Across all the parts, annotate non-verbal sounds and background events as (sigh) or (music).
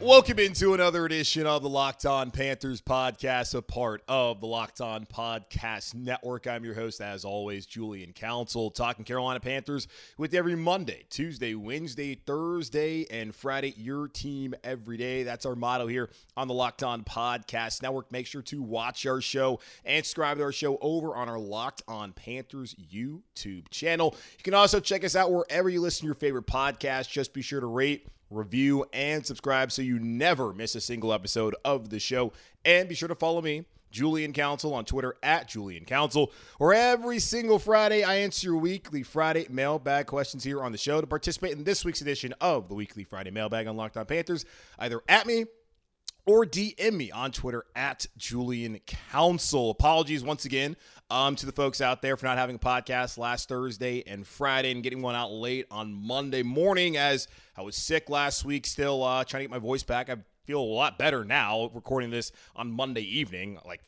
Welcome into another edition of the Locked On Panthers podcast, a part of the Locked On Podcast Network. I'm your host, as always, Julian Council, talking Carolina Panthers with every Monday, Tuesday, Wednesday, Thursday, and Friday. Your team every day. That's our motto here on the Locked On Podcast Network. Make sure to watch our show and subscribe to our show over on our Locked On Panthers YouTube channel. You can also check us out wherever you listen to your favorite podcast. Just be sure to rate review, and subscribe so you never miss a single episode of the show. And be sure to follow me, Julian Council, on Twitter at Julian Council, where every single Friday I answer your weekly Friday mailbag questions here on the show. To participate in this week's edition of the weekly Friday mailbag on Locked On Panthers, either at me or DM me on Twitter at Julian Council. Apologies once again um, to the folks out there for not having a podcast last Thursday and Friday and getting one out late on Monday morning as I was sick last week, still uh, trying to get my voice back. I feel a lot better now recording this on Monday evening, like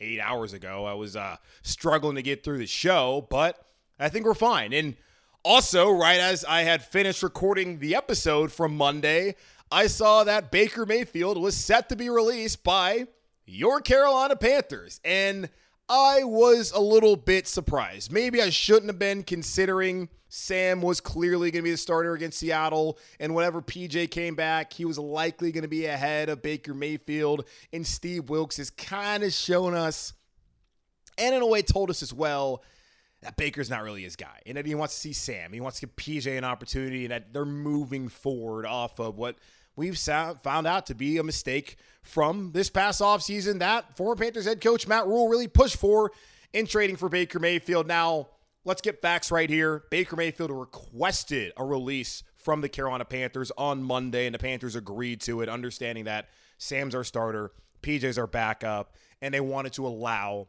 eight hours ago. I was uh, struggling to get through the show, but I think we're fine. And also, right as I had finished recording the episode from Monday, I saw that Baker Mayfield was set to be released by your Carolina Panthers. And I was a little bit surprised. Maybe I shouldn't have been considering Sam was clearly going to be the starter against Seattle. And whenever PJ came back, he was likely going to be ahead of Baker Mayfield. And Steve Wilks has kind of shown us, and in a way told us as well, that Baker's not really his guy. And that he wants to see Sam. He wants to give PJ an opportunity and that they're moving forward off of what we've found out to be a mistake from this past offseason that former Panthers head coach Matt Rhule really pushed for in trading for Baker Mayfield. Now, let's get facts right here. Baker Mayfield requested a release from the Carolina Panthers on Monday, and the Panthers agreed to it, understanding that Sam's our starter, PJ's our backup, and they wanted to allow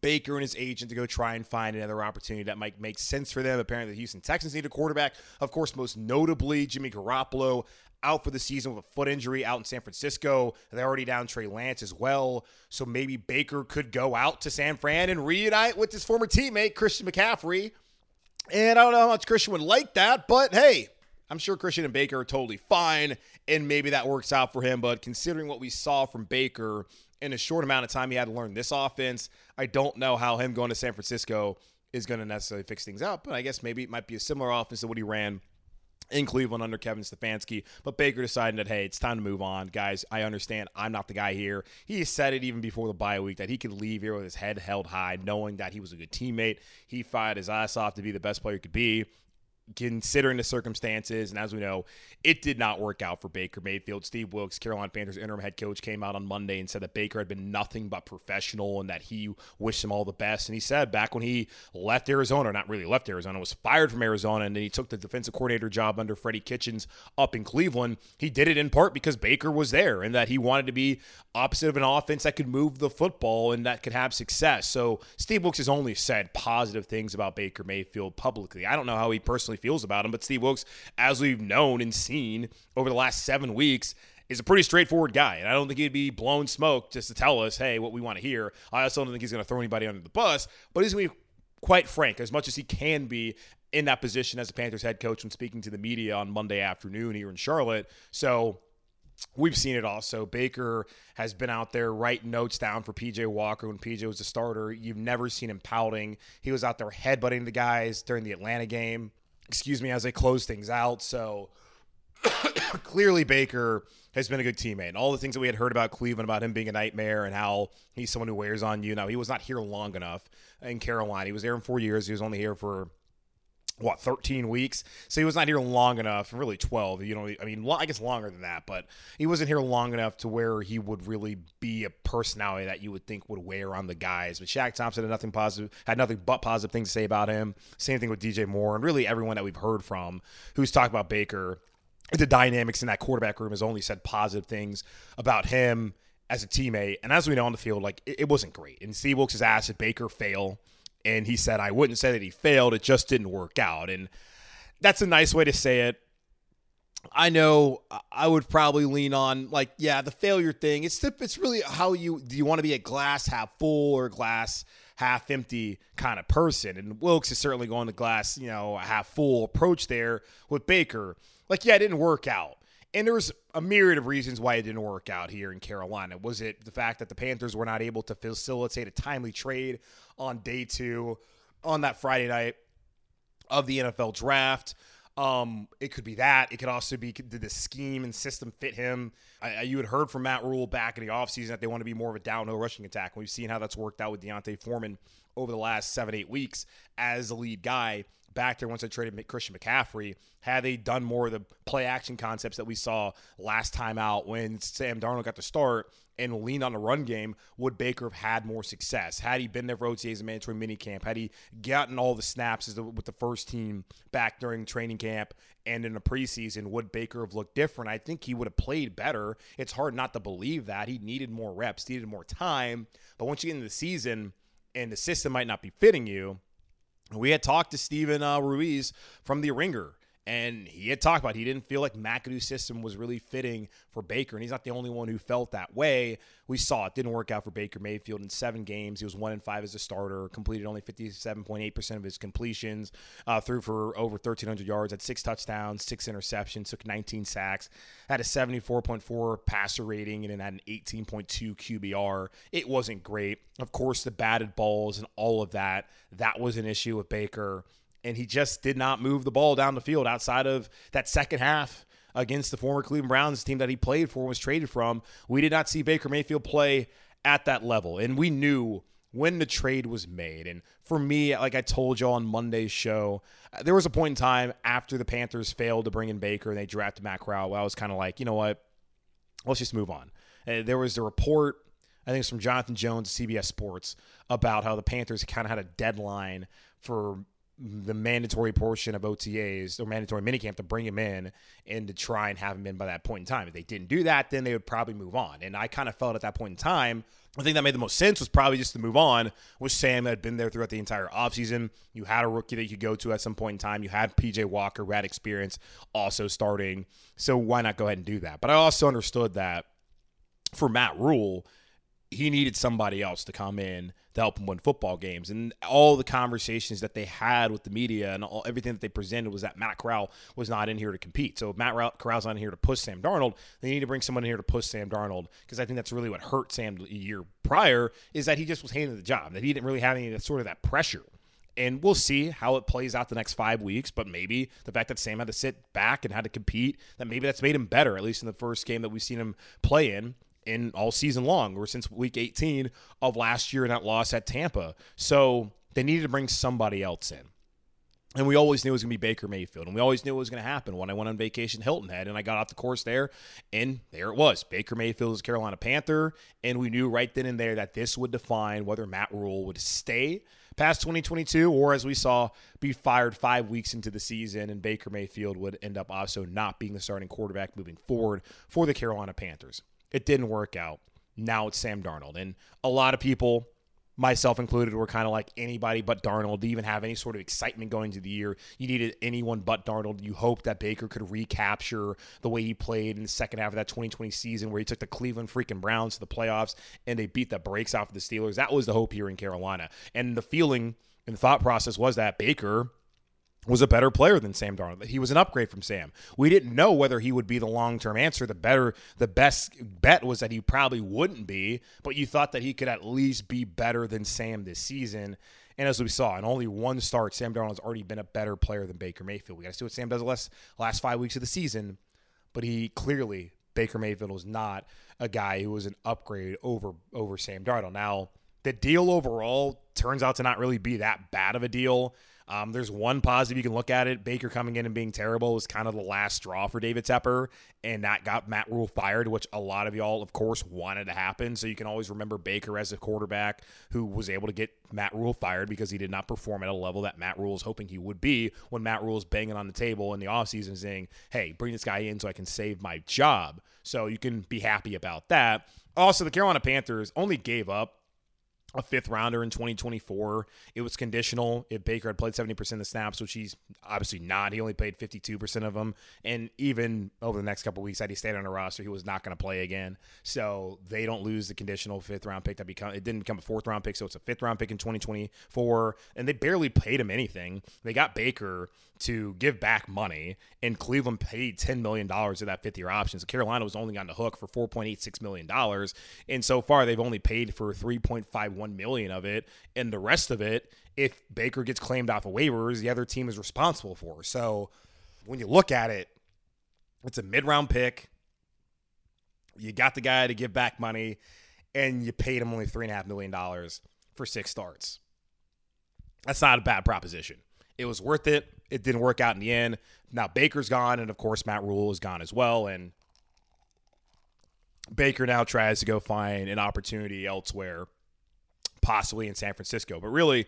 Baker and his agent to go try and find another opportunity that might make sense for them. Apparently, the Houston Texans need a quarterback. Of course, most notably, Jimmy Garoppolo out for the season with a foot injury out in San Francisco. They're already down Trey Lance as well. So maybe Baker could go out to San Fran and reunite with his former teammate, Christian McCaffrey. And I don't know how much Christian would like that, but hey, I'm sure Christian and Baker are totally fine, and maybe that works out for him. But considering what we saw from Baker in a short amount of time, he had to learn this offense. I don't know how him going to San Francisco is going to necessarily fix things up, but I guess maybe it might be a similar offense to what he ran in Cleveland under Kevin Stefanski. But Baker decided that, hey, it's time to move on. Guys, I understand I'm not the guy here. He said it even before the bye week that he could leave here with his head held high, knowing that he was a good teammate. He fired his ass off to be the best player he could be considering the circumstances. And as we know, it did not work out for Baker Mayfield. Steve Wilks, Carolina Panthers interim head coach, came out on Monday and said that Baker had been nothing but professional and that he wished him all the best. And he said back when he left Arizona, not really left Arizona, was fired from Arizona, and then he took the defensive coordinator job under Freddie Kitchens up in Cleveland, he did it in part because Baker was there and that he wanted to be opposite of an offense that could move the football and that could have success. So Steve Wilks has only said positive things about Baker Mayfield publicly. I don't know how he personally feels about him, but Steve Wilks, as we've known and seen over the last seven weeks, is a pretty straightforward guy. And I don't think he'd be blown smoke just to tell us, hey, what we want to hear. I also don't think he's going to throw anybody under the bus, but he's going to be quite frank, as much as he can be in that position as a Panthers head coach when speaking to the media on Monday afternoon here in Charlotte. So We've seen it also. Baker has been out there writing notes down for PJ Walker when PJ was a starter. You've never seen him pouting. He was out there headbutting the guys during the Atlanta game excuse me, as they close things out. So (coughs) clearly Baker has been a good teammate. And all the things that we had heard about Cleveland about him being a nightmare and how he's someone who wears on you. Now he was not here long enough in Carolina. He was there in four years. He was only here for what 13 weeks? So he was not here long enough really 12 you know i mean i guess longer than that but he wasn't here long enough to where he would really be a personality that you would think would wear on the guys. But Shaq Thompson had nothing positive had nothing but positive things to say about him. Same thing with DJ Moore and really everyone that we've heard from who's talked about Baker. The dynamics in that quarterback room has only said positive things about him as a teammate. And as we know on the field like it, it wasn't great. And Steve Wilks has asked did Baker fail and he said, I wouldn't say that he failed, it just didn't work out. And that's a nice way to say it. I know I would probably lean on like, yeah, the failure thing. It's it's really how you do you want to be a glass half full or glass half empty kind of person. And Wilks is certainly going the glass, you know, half full approach there with Baker. Like, yeah, it didn't work out. And there was a myriad of reasons why it didn't work out here in Carolina. Was it the fact that the Panthers were not able to facilitate a timely trade on day two on that Friday night of the NFL draft? Um, it could be that. It could also be did the scheme and system fit him? I, you had heard from Matt Rhule back in the offseason that they want to be more of a downhill rushing attack. We've seen how that's worked out with D'Onta Foreman over the last seven, eight weeks as the lead guy back there once I traded Christian McCaffrey. Had they done more of the play action concepts that we saw last time out when Sam Darnold got to start and leaned on the run game, would Baker have had more success? Had he been there for OTAs and mandatory minicamp? Had he gotten all the snaps with the first team back during training camp and in the preseason? Would Baker have looked different? I think he would have played better. It's hard not to believe that. He needed more reps, needed more time. But once you get into the season and the system might not be fitting you, we had talked to Steven uh, Ruiz from the Ringer and he had talked about he didn't feel like McAdoo's system was really fitting for Baker, and he's not the only one who felt that way. We saw it didn't work out for Baker Mayfield in seven games. He was one in five as a starter, completed only 57.8% of his completions, uh, threw for over 1,300 yards, had six touchdowns, six interceptions, took 19 sacks, had a 74.4 passer rating, and then had an 18.2 QBR. It wasn't great. Of course, the batted balls and all of that, that was an issue with Baker and he just did not move the ball down the field outside of that second half against the former Cleveland Browns team that he played for and was traded from. We did not see Baker Mayfield play at that level, and we knew when the trade was made. And for me, like I told you on Monday's show, there was a point in time after the Panthers failed to bring in Baker and they drafted Matt where I was kind of like, you know what, let's just move on. Uh, there was a report. I think it's from Jonathan Jones, CBS Sports, about how the Panthers kind of had a deadline for the mandatory portion of OTAs or mandatory minicamp to bring him in and to try and have him in by that point in time. If they didn't do that, then they would probably move on. And I kind of felt at that point in time, I think that made the most sense was probably just to move on with Sam that had been there throughout the entire offseason. You had a rookie that you could go to at some point in time. You had PJ Walker, had experience also starting. So why not go ahead and do that? But I also understood that for Matt Rhule, he needed somebody else to come in to help him win football games. And all the conversations that they had with the media and all, everything that they presented was that Matt Corral was not in here to compete. So if Matt Corral's not in here to push Sam Darnold, they need to bring someone in here to push Sam Darnold because I think that's really what hurt Sam a year prior is that he just was handed the job, that he didn't really have any sort of that pressure. And we'll see how it plays out the next five weeks. But maybe the fact that Sam had to sit back and had to compete, that maybe that's made him better, at least in the first game that we've seen him play in in all season long or since week 18 of last year in that loss at Tampa. So they needed to bring somebody else in. And we always knew it was going to be Baker Mayfield. And we always knew it was going to happen. When I went on vacation, Hilton Head, and I got off the course there, and there it was. Baker Mayfield is Carolina Panther. And we knew right then and there that this would define whether Matt Rhule would stay past 2022 or, as we saw, be fired five weeks into the season. And Baker Mayfield would end up also not being the starting quarterback moving forward for the Carolina Panthers. It didn't work out. Now it's Sam Darnold. And a lot of people, myself included, were kind of like anybody but Darnold to even have any sort of excitement going into the year. You needed anyone but Darnold. You hoped that Baker could recapture the way he played in the second half of that 2020 season where he took the Cleveland freaking Browns to the playoffs and they beat the brakes off of the Steelers. That was the hope here in Carolina. And the feeling and the thought process was that Baker was a better player than Sam Darnold. He was an upgrade from Sam. We didn't know whether he would be the long-term answer. The better the best bet was that he probably wouldn't be, but you thought that he could at least be better than Sam this season. And as we saw, in only one start, Sam Darnold's already been a better player than Baker Mayfield. We got to see what Sam does the last, last five weeks of the season, but he clearly Baker Mayfield was not a guy who was an upgrade over over Sam Darnold. Now, the deal overall turns out to not really be that bad of a deal. Um, there's one positive you can look at it. Baker coming in and being terrible was kind of the last straw for David Tepper, and that got Matt Rhule fired, which a lot of y'all, of course, wanted to happen. So you can always remember Baker as a quarterback who was able to get Matt Rhule fired because he did not perform at a level that Matt Rhule was hoping he would be when Matt Rhule is banging on the table in the offseason saying, hey, bring this guy in so I can save my job. So you can be happy about that. Also, the Carolina Panthers only gave up a fifth rounder in 2024. It was conditional if Baker had played 70% of the snaps, which he's obviously not. He only played 52% of them. And even over the next couple weeks, had he stayed on a roster, he was not going to play again. So they don't lose the conditional fifth round pick that become it didn't become a fourth round pick, so it's a fifth round pick in 2024. And they barely paid him anything. They got Baker to give back money, and Cleveland paid $10 million of that fifth year option. So Carolina was only on the hook for $4.86 million. And so far, they've only paid for 3.51 million of it, and the rest of it, if Baker gets claimed off of waivers, the other team is responsible for. So when you look at it, it's a mid round pick. You got the guy to give back money, and you paid him only three and a half million dollars for six starts. That's not a bad proposition. It was worth it. It didn't work out in the end. Now Baker's gone, and of course Matt Rhule is gone as well. And Baker now tries to go find an opportunity elsewhere, possibly in San Francisco. But really,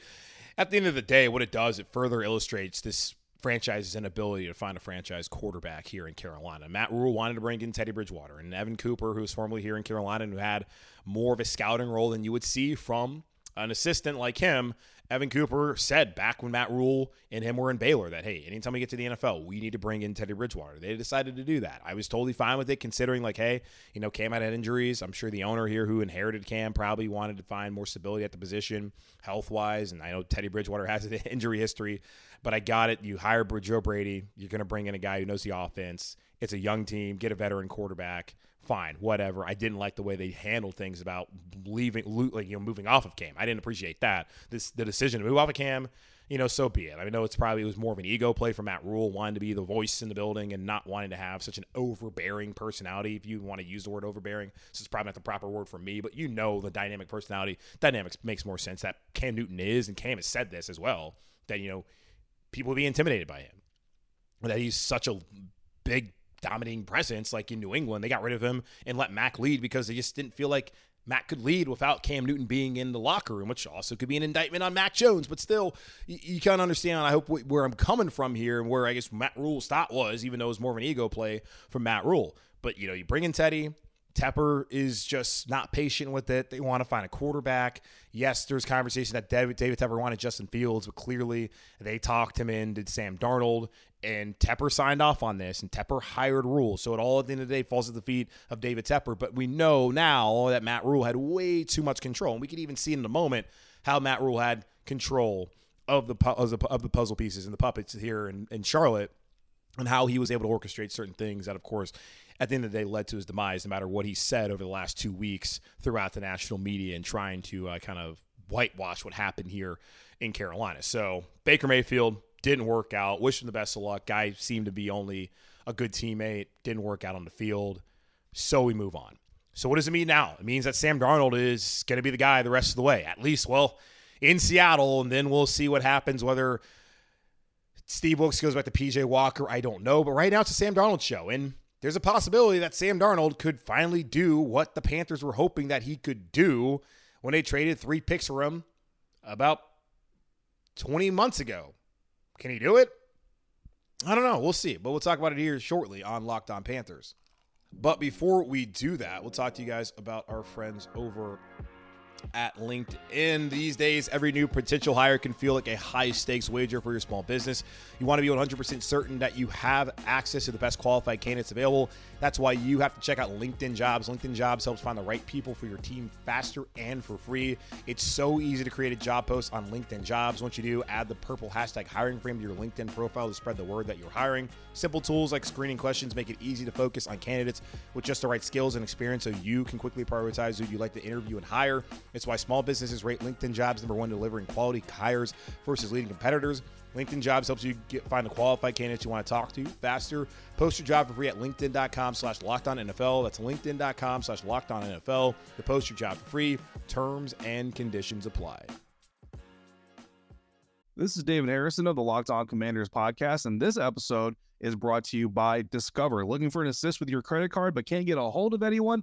at the end of the day, what it does, it further illustrates this franchise's inability to find a franchise quarterback here in Carolina. Matt Rhule wanted to bring in Teddy Bridgewater and Evan Cooper, who was formerly here in Carolina and who had more of a scouting role than you would see from an assistant like him Evan Cooper said back when Matt Rhule and him were in Baylor that, hey, anytime we get to the NFL, we need to bring in Teddy Bridgewater. They decided to do that. I was totally fine with it, considering, like, hey, you know, Cam had injuries. I'm sure the owner here who inherited Cam probably wanted to find more stability at the position health wise. And I know Teddy Bridgewater (laughs) has an injury history, but I got it. You hire Joe Brady, you're going to bring in a guy who knows the offense. It's a young team, get a veteran quarterback fine, whatever. I didn't like the way they handled things about leaving, like you know, moving off of Cam. I didn't appreciate that. This the decision to move off of Cam. You know, so be it. I know it's probably it was more of an ego play for Matt Rhule, wanting to be the voice in the building and not wanting to have such an overbearing personality. If you want to use the word overbearing, this is probably not the proper word for me, but you know the dynamic personality. Dynamics makes more sense that Cam Newton is, and Cam has said this as well. That you know, people be intimidated by him. That he's such a big dominating presence like in New England. They got rid of him and let Mac lead because they just didn't feel like Mac could lead without Cam Newton being in the locker room, which also could be an indictment on Mac Jones. But still, you, you kind of understand. I hope where I'm coming from here and where I guess Matt Rhule's thought was, even though it was more of an ego play from Matt Rhule. But you know, you bring in Teddy. Tepper is just not patient with it. They want to find a quarterback. Yes, there's conversation that David, David Tepper wanted Justin Fields, but clearly they talked him in, did Sam Darnold, and Tepper signed off on this, and Tepper hired Rhule. So it all at the end of the day falls at the feet of David Tepper. But we know now that Matt Rhule had way too much control, and we can even see in a moment how Matt Rhule had control of the of the, of the puzzle pieces and the puppets here in, in Charlotte, and how he was able to orchestrate certain things that, of course, at the end of the day, led to his demise. No matter what he said over the last two weeks throughout the national media and trying to uh, kind of whitewash what happened here in Carolina. So Baker Mayfield didn't work out. Wish him the best of luck. Guy seemed to be only a good teammate. Didn't work out on the field. So we move on. So what does it mean now? It means that Sam Darnold is going to be the guy the rest of the way. At least, well, in Seattle, and then we'll see what happens. Whether Steve Wilks goes back to PJ Walker, I don't know. But right now, it's a Sam Darnold show, and there's a possibility that Sam Darnold could finally do what the Panthers were hoping that he could do when they traded three picks for him about 20 months ago. Can he do it? I don't know. We'll see. But we'll talk about it here shortly on Locked On Panthers. But before we do that, we'll talk to you guys about our friends over at LinkedIn. These days, every new potential hire can feel like a high stakes wager for your small business. You want to be 100% certain that you have access to the best qualified candidates available. That's why you have to check out LinkedIn Jobs. LinkedIn Jobs helps find the right people for your team faster and for free. It's so easy to create a job post on LinkedIn Jobs. Once you do, add the purple hashtag hiring frame to your LinkedIn profile to spread the word that you're hiring. Simple tools like screening questions make it easy to focus on candidates with just the right skills and experience so you can quickly prioritize who you'd like to interview and hire. It's why small businesses rate LinkedIn Jobs number one, delivering quality hires versus leading competitors. LinkedIn Jobs helps you get, find the qualified candidates you want to talk to faster. Post your job for free at LinkedIn.com slash NFL. That's LinkedIn.com slash NFL to post your job for free. Terms and conditions apply. This is David Harrison of the Locked On Commanders podcast, and this episode is brought to you by Discover. Looking for an assist with your credit card but can't get a hold of anyone?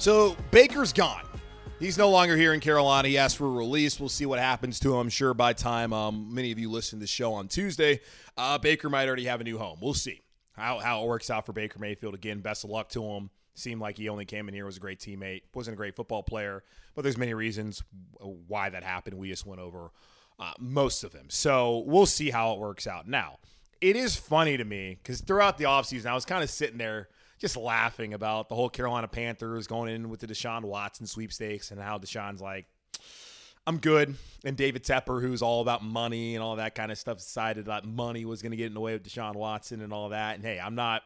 So Baker's gone. He's no longer here in Carolina. He asked for a release. We'll see what happens to him. I'm sure by time um, many of you listen to the show on Tuesday, uh, Baker might already have a new home. We'll see how, how it works out for Baker Mayfield. Again, best of luck to him. Seemed like he only came in here was a great teammate, wasn't a great football player, but there's many reasons why that happened. We just went over uh, most of them. So we'll see how it works out. Now, it is funny to me because throughout the offseason, I was kind of sitting there – just laughing about the whole Carolina Panthers going in with the Deshaun Watson sweepstakes and how Deshaun's like, I'm good. And David Tepper, who's all about money and all that kind of stuff, decided that money was going to get in the way of Deshaun Watson and all that. And hey, I'm not,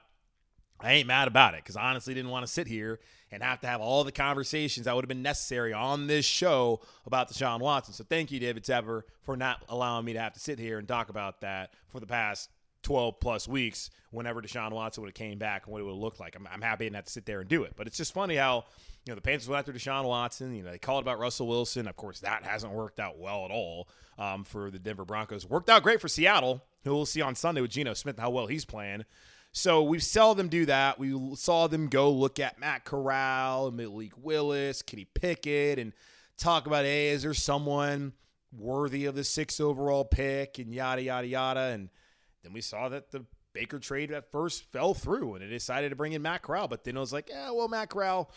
I ain't mad about it because I honestly didn't want to sit here and have to have all the conversations that would have been necessary on this show about Deshaun Watson. So thank you, David Tepper, for not allowing me to have to sit here and talk about that for the past 12 plus weeks whenever Deshaun Watson would have came back and what it would have looked like. I'm, I'm happy to have to sit there and do it. But it's just funny how, you know, the Panthers went after Deshaun Watson. You know, they called about Russell Wilson. Of course, that hasn't worked out well at all um, for the Denver Broncos. Worked out great for Seattle, who we'll see on Sunday with Geno Smith how well he's playing. So we saw them do that. We saw them go look at Matt Corral, Malik Willis, Kenny Pickett, and talk about, hey, is there someone worthy of the sixth overall pick and yada, yada, yada. And – then we saw that the Baker trade at first fell through and it decided to bring in Matt Corral. But then it was like, yeah, well, Matt Corral,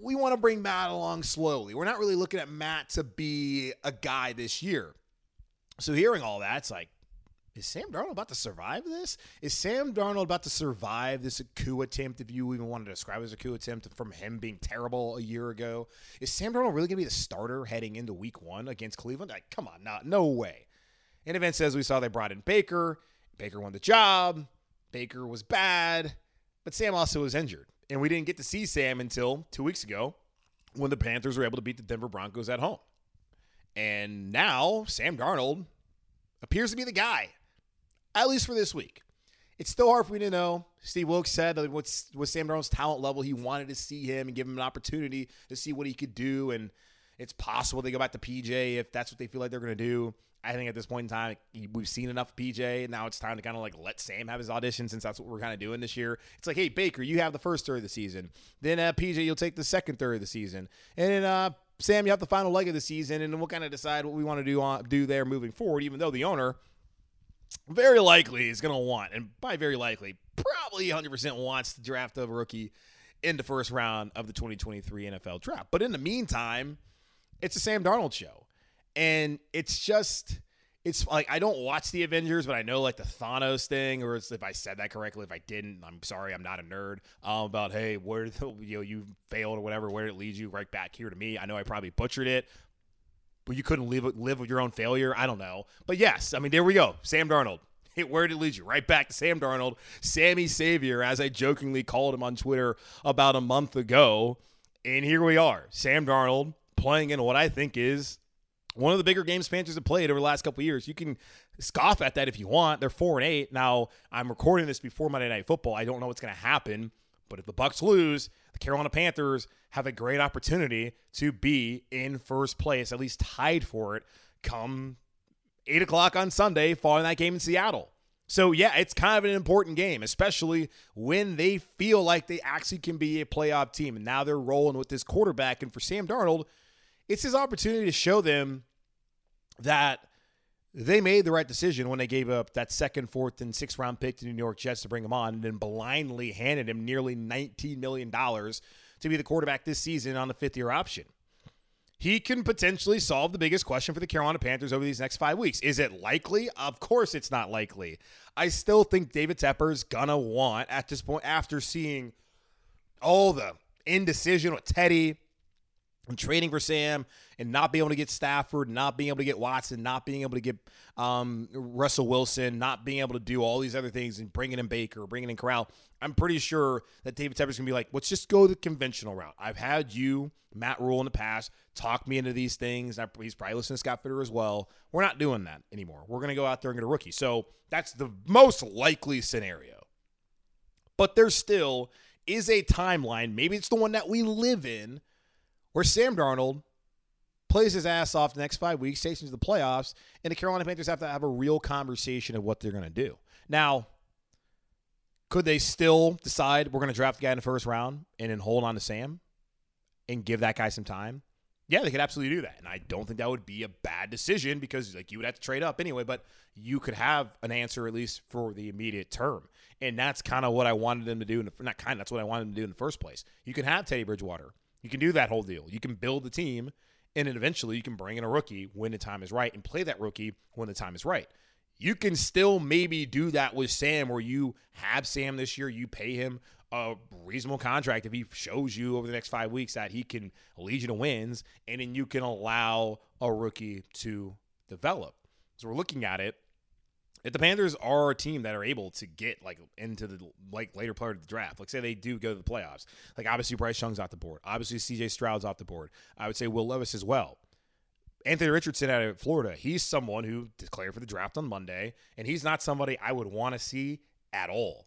we want to bring Matt along slowly. We're not really looking at Matt to be a guy this year. So hearing all that, it's like, is Sam Darnold about to survive this? Is Sam Darnold about to survive this coup attempt, if you even want to describe as a coup attempt from him being terrible a year ago? Is Sam Darnold really going to be the starter heading into week one against Cleveland? Like, come on, not, no way. And event says we saw they brought in Baker. Baker won the job. Baker was bad, but Sam also was injured. And we didn't get to see Sam until two weeks ago when the Panthers were able to beat the Denver Broncos at home. And now Sam Darnold appears to be the guy, at least for this week. It's still hard for me to know. Steve Wilks said that what's with Sam Darnold's talent level, he wanted to see him and give him an opportunity to see what he could do. And it's possible they go back to PJ if that's what they feel like they're going to do. I think at this point in time, we've seen enough PJ. Now it's time to kind of like let Sam have his audition since that's what we're kind of doing this year. It's like, hey, Baker, you have the first third of the season. Then uh, PJ, you'll take the second third of the season. And then uh, Sam, you have the final leg of the season. And then we'll kind of decide what we want to do on, do there moving forward, even though the owner very likely is going to want, and by very likely, probably 100% wants to draft a rookie in the first round of the 2023 NFL draft. But in the meantime, it's a Sam Darnold show and it's just it's like I don't watch the Avengers, but I know like the Thanos thing, or if I said that correctly. If I didn't, I'm sorry, I'm not a nerd. Um, about hey, where you know you failed or whatever, where it leads you right back here to me. I know I probably butchered it, but you couldn't live live with your own failure. I don't know, but yes, I mean there we go. Sam Darnold. (laughs) Where did it lead you? Right back to Sam Darnold, Sammy Savior, as I jokingly called him on Twitter about a month ago. And here we are, Sam Darnold playing in what I think is one of the bigger games Panthers have played over the last couple years. You can scoff at that if you want. They're four and eight now. I'm recording this before Monday Night Football. I don't know what's going to happen, but if the Bucs lose, the Carolina Panthers have a great opportunity to be in first place, at least tied for it, come eight o'clock on Sunday, following that game in Seattle. So yeah, it's kind of an important game, especially when they feel like they actually can be a playoff team, and now they're rolling with this quarterback. And for Sam Darnold it's his opportunity to show them that they made the right decision when they gave up that second, fourth, and sixth round pick to the New York Jets to bring him on and then blindly handed him nearly $19 million to be the quarterback this season on the fifth year option. He can potentially solve the biggest question for the Carolina Panthers over these next five weeks. Is it likely? Of course, it's not likely. I still think David Tepper's gonna want at this point after seeing all the indecision with Teddy, and trading for Sam and not being able to get Stafford, not being able to get Watson, not being able to get um, Russell Wilson, not being able to do all these other things and bringing in Baker, bringing in Corral, I'm pretty sure that David Tepper's going to be like, let's just go the conventional route. I've had you, Matt Rhule, in the past talk me into these things. He's probably listening to Scott Fitterer as well. We're not doing that anymore. We're going to go out there and get a rookie. So that's the most likely scenario. But there still is a timeline. Maybe it's the one that we live in where Sam Darnold plays his ass off the next five weeks, takes him to the playoffs, and the Carolina Panthers have to have a real conversation of what they're going to do. Now, could they still decide we're going to draft the guy in the first round and then hold on to Sam and give that guy some time? Yeah, they could absolutely do that. And I don't think that would be a bad decision because like you would have to trade up anyway, but you could have an answer at least for the immediate term. And that's kind of what I wanted them to do. In the, not kind that's what I wanted them to do in the first place. You can have Teddy Bridgewater you can do that whole deal. You can build the team, and then eventually you can bring in a rookie when the time is right and play that rookie when the time is right. You can still maybe do that with Sam, where you have Sam this year, you pay him a reasonable contract if he shows you over the next five weeks that he can lead you to wins, and then you can allow a rookie to develop. So we're looking at it if the Panthers are a team that are able to get like into the like later part of the draft, like say they do go to the playoffs, like obviously Bryce Young's off the board, obviously C.J. Stroud's off the board. I would say Will Levis as well. Anthony Richardson out of Florida, he's someone who declared for the draft on Monday, and he's not somebody I would want to see at all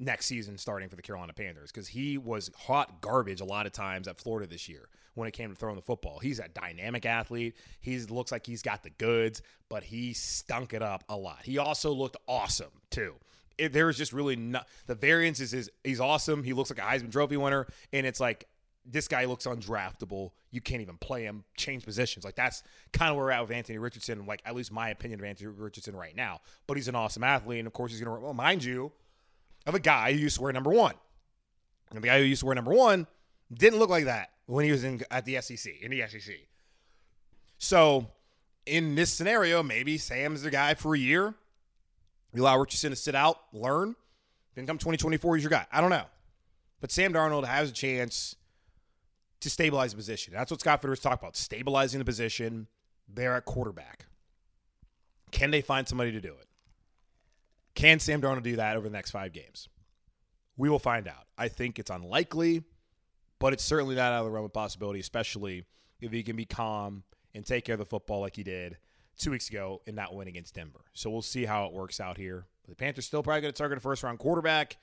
next season starting for the Carolina Panthers because he was hot garbage a lot of times at Florida this year when it came to throwing the football. He's a dynamic athlete. He looks like he's got the goods, but he stunk it up a lot. He also looked awesome too. It, there was just really not the variance is, is he's awesome. He looks like a Heisman Trophy winner, and it's like this guy looks undraftable. You can't even play him, change positions. Like that's kind of where we're at with Anthony Richardson. Like at least my opinion of Anthony Richardson right now. But he's an awesome athlete, and of course he's gonna. Well, mind you, of a guy who used to wear number one. And the guy who used to wear number one didn't look like that when he was in at the SEC, in the SEC. So in this scenario, maybe Sam's the guy for a year. You allow Richardson to sit out, learn. Then come 2024, he's your guy. I don't know. But Sam Darnold has a chance to stabilize the position. That's what Scott Fitterer was talking about, stabilizing the position there at quarterback. Can they find somebody to do it? Can Sam Darnold do that over the next five games? We will find out. I think it's unlikely, but it's certainly not out of the realm of possibility, especially if he can be calm and take care of the football like he did two weeks ago in that win against Denver. So we'll see how it works out here. But the Panthers still probably going to target a first round quarterback,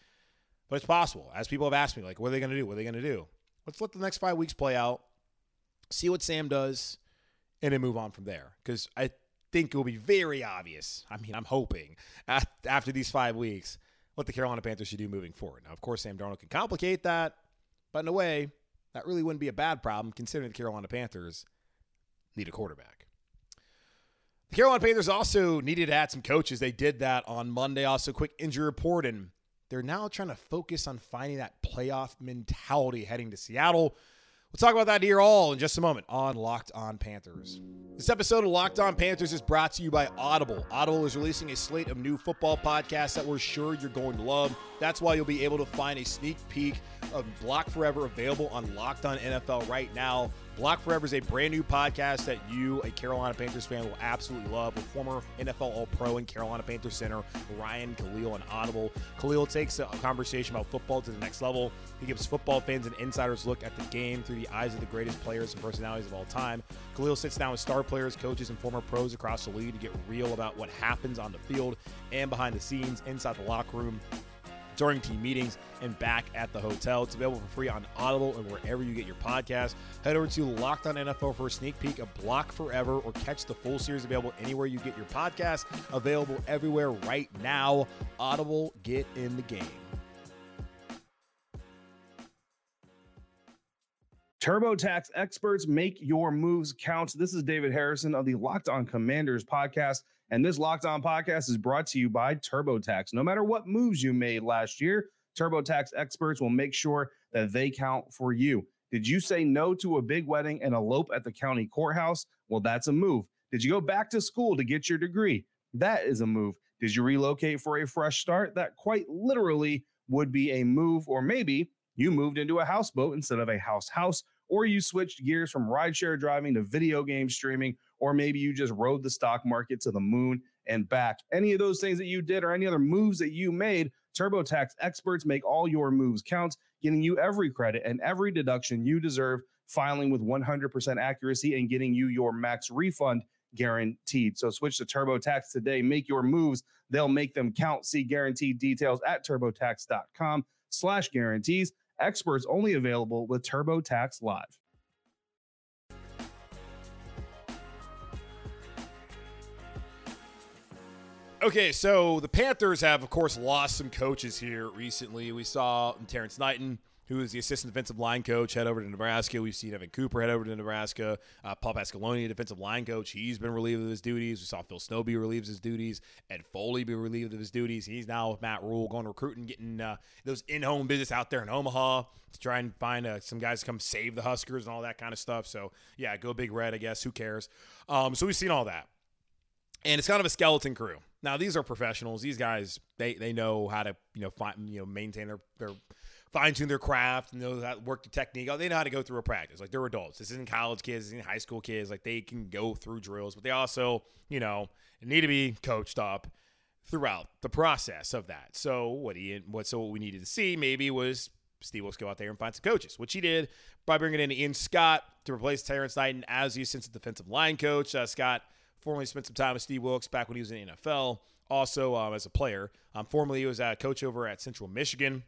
but it's possible. As people have asked me, like, what are they going to do? What are they going to do? Let's let the next five weeks play out, see what Sam does, and then move on from there. Because I think it will be very obvious. I mean, I'm hoping after these five weeks what the Carolina Panthers should do moving forward. Now, of course, Sam Darnold can complicate that, but in a way, that really wouldn't be a bad problem considering the Carolina Panthers need a quarterback. The Carolina Panthers also needed to add some coaches. They did that on Monday. Also, quick injury report, and they're now trying to focus on finding that playoff mentality heading to Seattle. We'll talk about that here all in just a moment on Locked On Panthers. This episode of Locked On Panthers is brought to you by Audible. Audible is releasing a slate of new football podcasts that we're sure you're going to love. That's why you'll be able to find a sneak peek of Block Forever available on Locked On NFL right now. Block Forever is a brand new podcast that you, a Carolina Panthers fan, will absolutely love with former NFL All Pro and Carolina Panthers center Ryan Kalil on Audible. Kalil takes a conversation about football to the next level. He gives football fans an insider's look at the game through the eyes of the greatest players and personalities of all time. Kalil sits down with star players, coaches, and former pros across the league to get real about what happens on the field and behind the scenes inside the locker room during team meetings and back at the hotel. It's available for free on Audible and wherever you get your podcast. Head over to Locked On NFL for a sneak peek of Block Forever or catch the full series available anywhere you get your podcast. Available everywhere right now. Audible, get in the game. TurboTax experts make your moves count. This is David Harrison of the Locked On Commanders podcast. And this Locked On podcast is brought to you by TurboTax. No matter what moves you made last year, TurboTax experts will make sure that they count for you. Did you say no to a big wedding and elope at the county courthouse? Well, that's a move. Did you go back to school to get your degree? That is a move. Did you relocate for a fresh start? That quite literally would be a move. Or maybe you moved into a houseboat instead of a house house or you switched gears from rideshare driving to video game streaming, or maybe you just rode the stock market to the moon and back. Any of those things that you did or any other moves that you made, TurboTax experts make all your moves count, getting you every credit and every deduction you deserve, filing with 100% accuracy and getting you your max refund guaranteed. So switch to TurboTax today. Make your moves. They'll make them count. See guaranteed details at turbotax.com slash guarantees. Experts only available with TurboTax Live. Okay, so the Panthers have, of course, lost some coaches here recently. We saw Terrence Knighton, who is the assistant defensive line coach, head over to Nebraska. We've seen Evan Cooper head over to Nebraska. Uh, Paul Pasqualoni, defensive line coach, he's been relieved of his duties. We saw Phil Snow be relieved his duties. Ed Foley be relieved of his duties. He's now with Matt Rhule going recruiting, getting uh, those in-home business out there in Omaha to try and find uh, some guys to come save the Huskers and all that kind of stuff. So yeah, go Big Red, I guess. Who cares? Um, so we've seen all that and it's kind of a skeleton crew. Now these are professionals. These guys they they know how to you know find you know maintain their their fine tune their craft and know how to work the technique. They know how to go through a practice. Like they're adults. This isn't college kids. This isn't high school kids. Like they can go through drills, but they also you know need to be coached up throughout the process of that. So what he what so what we needed to see maybe was Steve Wilks go out there and find some coaches, which he did by bringing in Ian Scott to replace Terrence Knighton as the defensive line coach. Uh, Scott formerly spent some time with Steve Wilks back when he was in the NFL, also um, as a player. Um, formerly, he was a coach over at Central Michigan.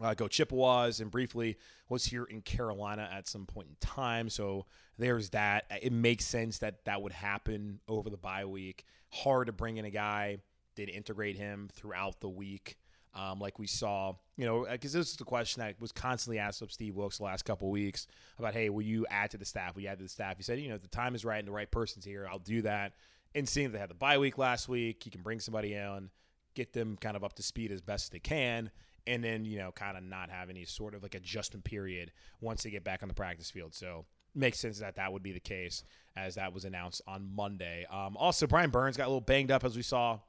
Uh, go Chippewas and briefly was here in Carolina at some point in time. So there's that. It makes sense that that would happen over the bye week. Hard to bring in a guy, did integrate him throughout the week um, like we saw, you know, because this is the question that was constantly asked of Steve Wilks the last couple weeks about, hey, will you add to the staff? Will you add to the staff? He said, you know, if the time is right and the right person's here, I'll do that. And seeing that they had the bye week last week, he can bring somebody in, get them kind of up to speed as best they can, and then, you know, kind of not have any sort of like adjustment period once they get back on the practice field. So makes sense that that would be the case as that was announced on Monday. Um, also, Brian Burns got a little banged up as we saw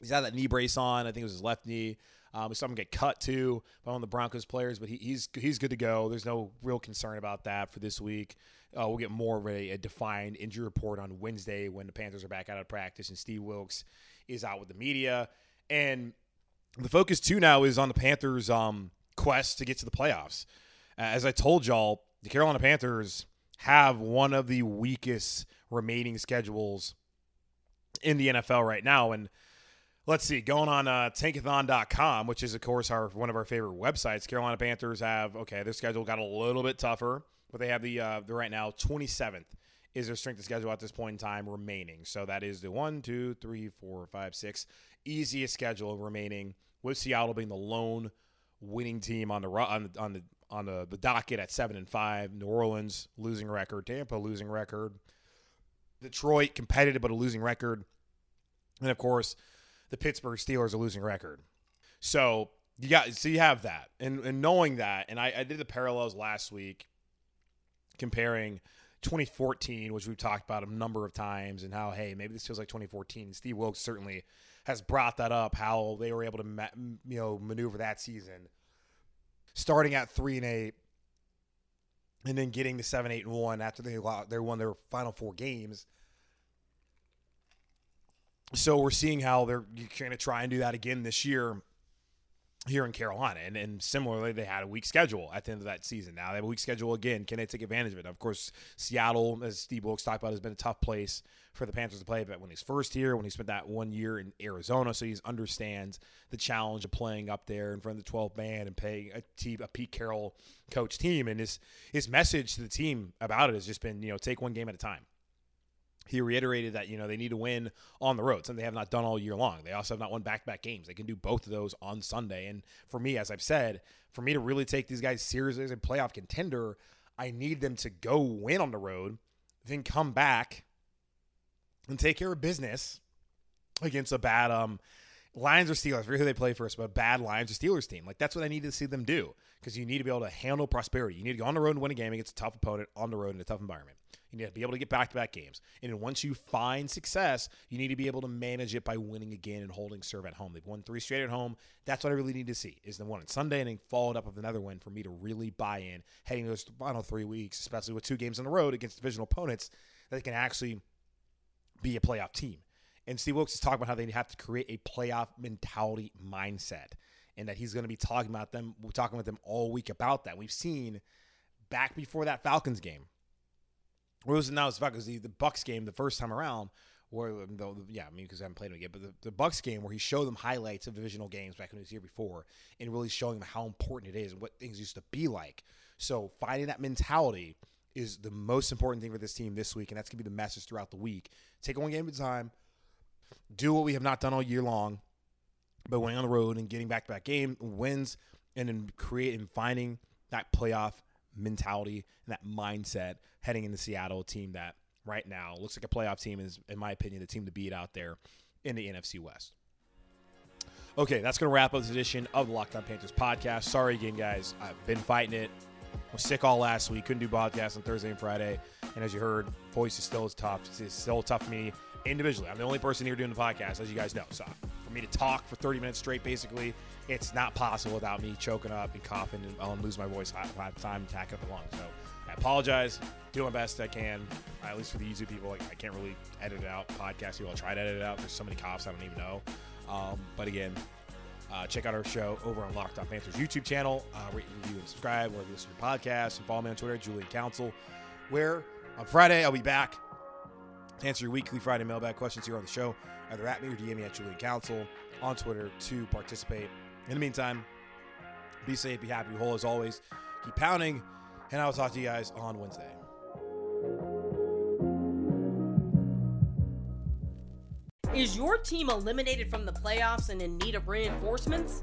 He's had that knee brace on. I think it was his left knee. Um, we saw him get cut too by one of the Broncos players, but he, he's he's good to go. There's no real concern about that for this week. Uh, we'll get more of a, a, defined injury report on Wednesday when the Panthers are back out of practice and Steve Wilks is out with the media. And the focus too now is on the Panthers' um, quest to get to the playoffs. As I told y'all, the Carolina Panthers have one of the weakest remaining schedules in the NFL right now, and Let's see, going on uh, tankathon.com, which is, of course, our one of our favorite websites. Carolina Panthers have, okay, their schedule got a little bit tougher, but they have the, uh, the right now 27th is their strength of schedule at this point in time remaining. So that is the one, two, three, four, five, six easiest schedule remaining, with Seattle being the lone winning team on the on the on the on the, the docket at seven and five. New Orleans losing record, Tampa losing record, Detroit competitive but a losing record, and of course the Pittsburgh Steelers a losing record. So you got so you have that, and and knowing that, and I, I did the parallels last week, comparing 2014, which we've talked about a number of times, and how hey maybe this feels like 2014. Steve Wilks certainly has brought that up, how they were able to ma- you know maneuver that season, starting at three and eight, and then getting to seven, eight, and one after they they won their final four games so we're seeing how they're going to try and do that again this year here in Carolina. And, and similarly, they had a weak schedule at the end of that season. Now they have a weak schedule again. Can they take advantage of it? Of course, Seattle, as Steve Wilks talked about, has been a tough place for the Panthers to play. But when he's first here, when he spent that one year in Arizona, so he understands the challenge of playing up there in front of the 12 man and playing a team, a Pete Carroll coach team. And his his message to the team about it has just been, you know, take one game at a time he reiterated that you know they need to win on the road, something they have not done all year long. They also have not won back-to-back games. They can do both of those on Sunday. And for me, as I've said, for me to really take these guys seriously as a playoff contender, I need them to go win on the road, then come back and take care of business against a bad um Lions or Steelers. I forget who they play first, but a bad Lions or Steelers team. Like that's what I need to see them do because you need to be able to handle prosperity. You need to go on the road and win a game against a tough opponent on the road in a tough environment. You need to be able to get back to back games. And then once you find success, you need to be able to manage it by winning again and holding serve at home. They've won three straight at home. That's what I really need to see is the one on Sunday and then followed up with another win for me to really buy in heading those final three weeks, especially with two games on the road against divisional opponents that can actually be a playoff team. And Steve Wilks is talking about how they have to create a playoff mentality mindset and that he's going to be talking about them, talking with them all week about that. We've seen back before that Falcons game. Or was it now? It's Falcons the, the Bucs game the first time around. Where um, though, yeah, I mean because I haven't played them yet, but the, the Bucs game where he showed them highlights of divisional games back when he was here before, and really showing them how important it is and what things used to be like. So finding that mentality is the most important thing for this team this week, and that's gonna be the message throughout the week. Take one game at a time. Do what we have not done all year long, but going on the road and getting back to back game wins, and then creating finding that playoff mentality and that mindset heading into Seattle, a team that right now looks like a playoff team is, in my opinion, the team to beat out there in the NFC West. Okay, that's going to wrap up this edition of the Locked On Panthers podcast. Sorry again, guys. I've been fighting it. I was sick all last week. Couldn't do podcasts on Thursday and Friday. And as you heard, voice is still as tough. It's still tough for me individually. I'm the only person here doing the podcast, as you guys know. So me to talk for 30 minutes straight, basically, it's not possible without me choking up and coughing and I'll lose my voice. Have time to tack up the lungs. So I apologize. Do my best I can. At least for the YouTube people, like, I can't really edit it out. Podcast people, I'll try to edit it out. There's so many coughs I don't even know. Um, but again, uh, check out our show over on Locked On Panthers YouTube channel. Uh, rate, review, and subscribe wherever you listen to your podcast. And follow me on Twitter, Julian Council, where on Friday I'll be back to answer your weekly Friday mailbag questions here on the show. Either at me or DM me at Julian Council on Twitter to participate. In the meantime, be safe, be happy, be whole as always. Keep pounding, and I will talk to you guys on Wednesday. Is your team eliminated from the playoffs and in need of reinforcements?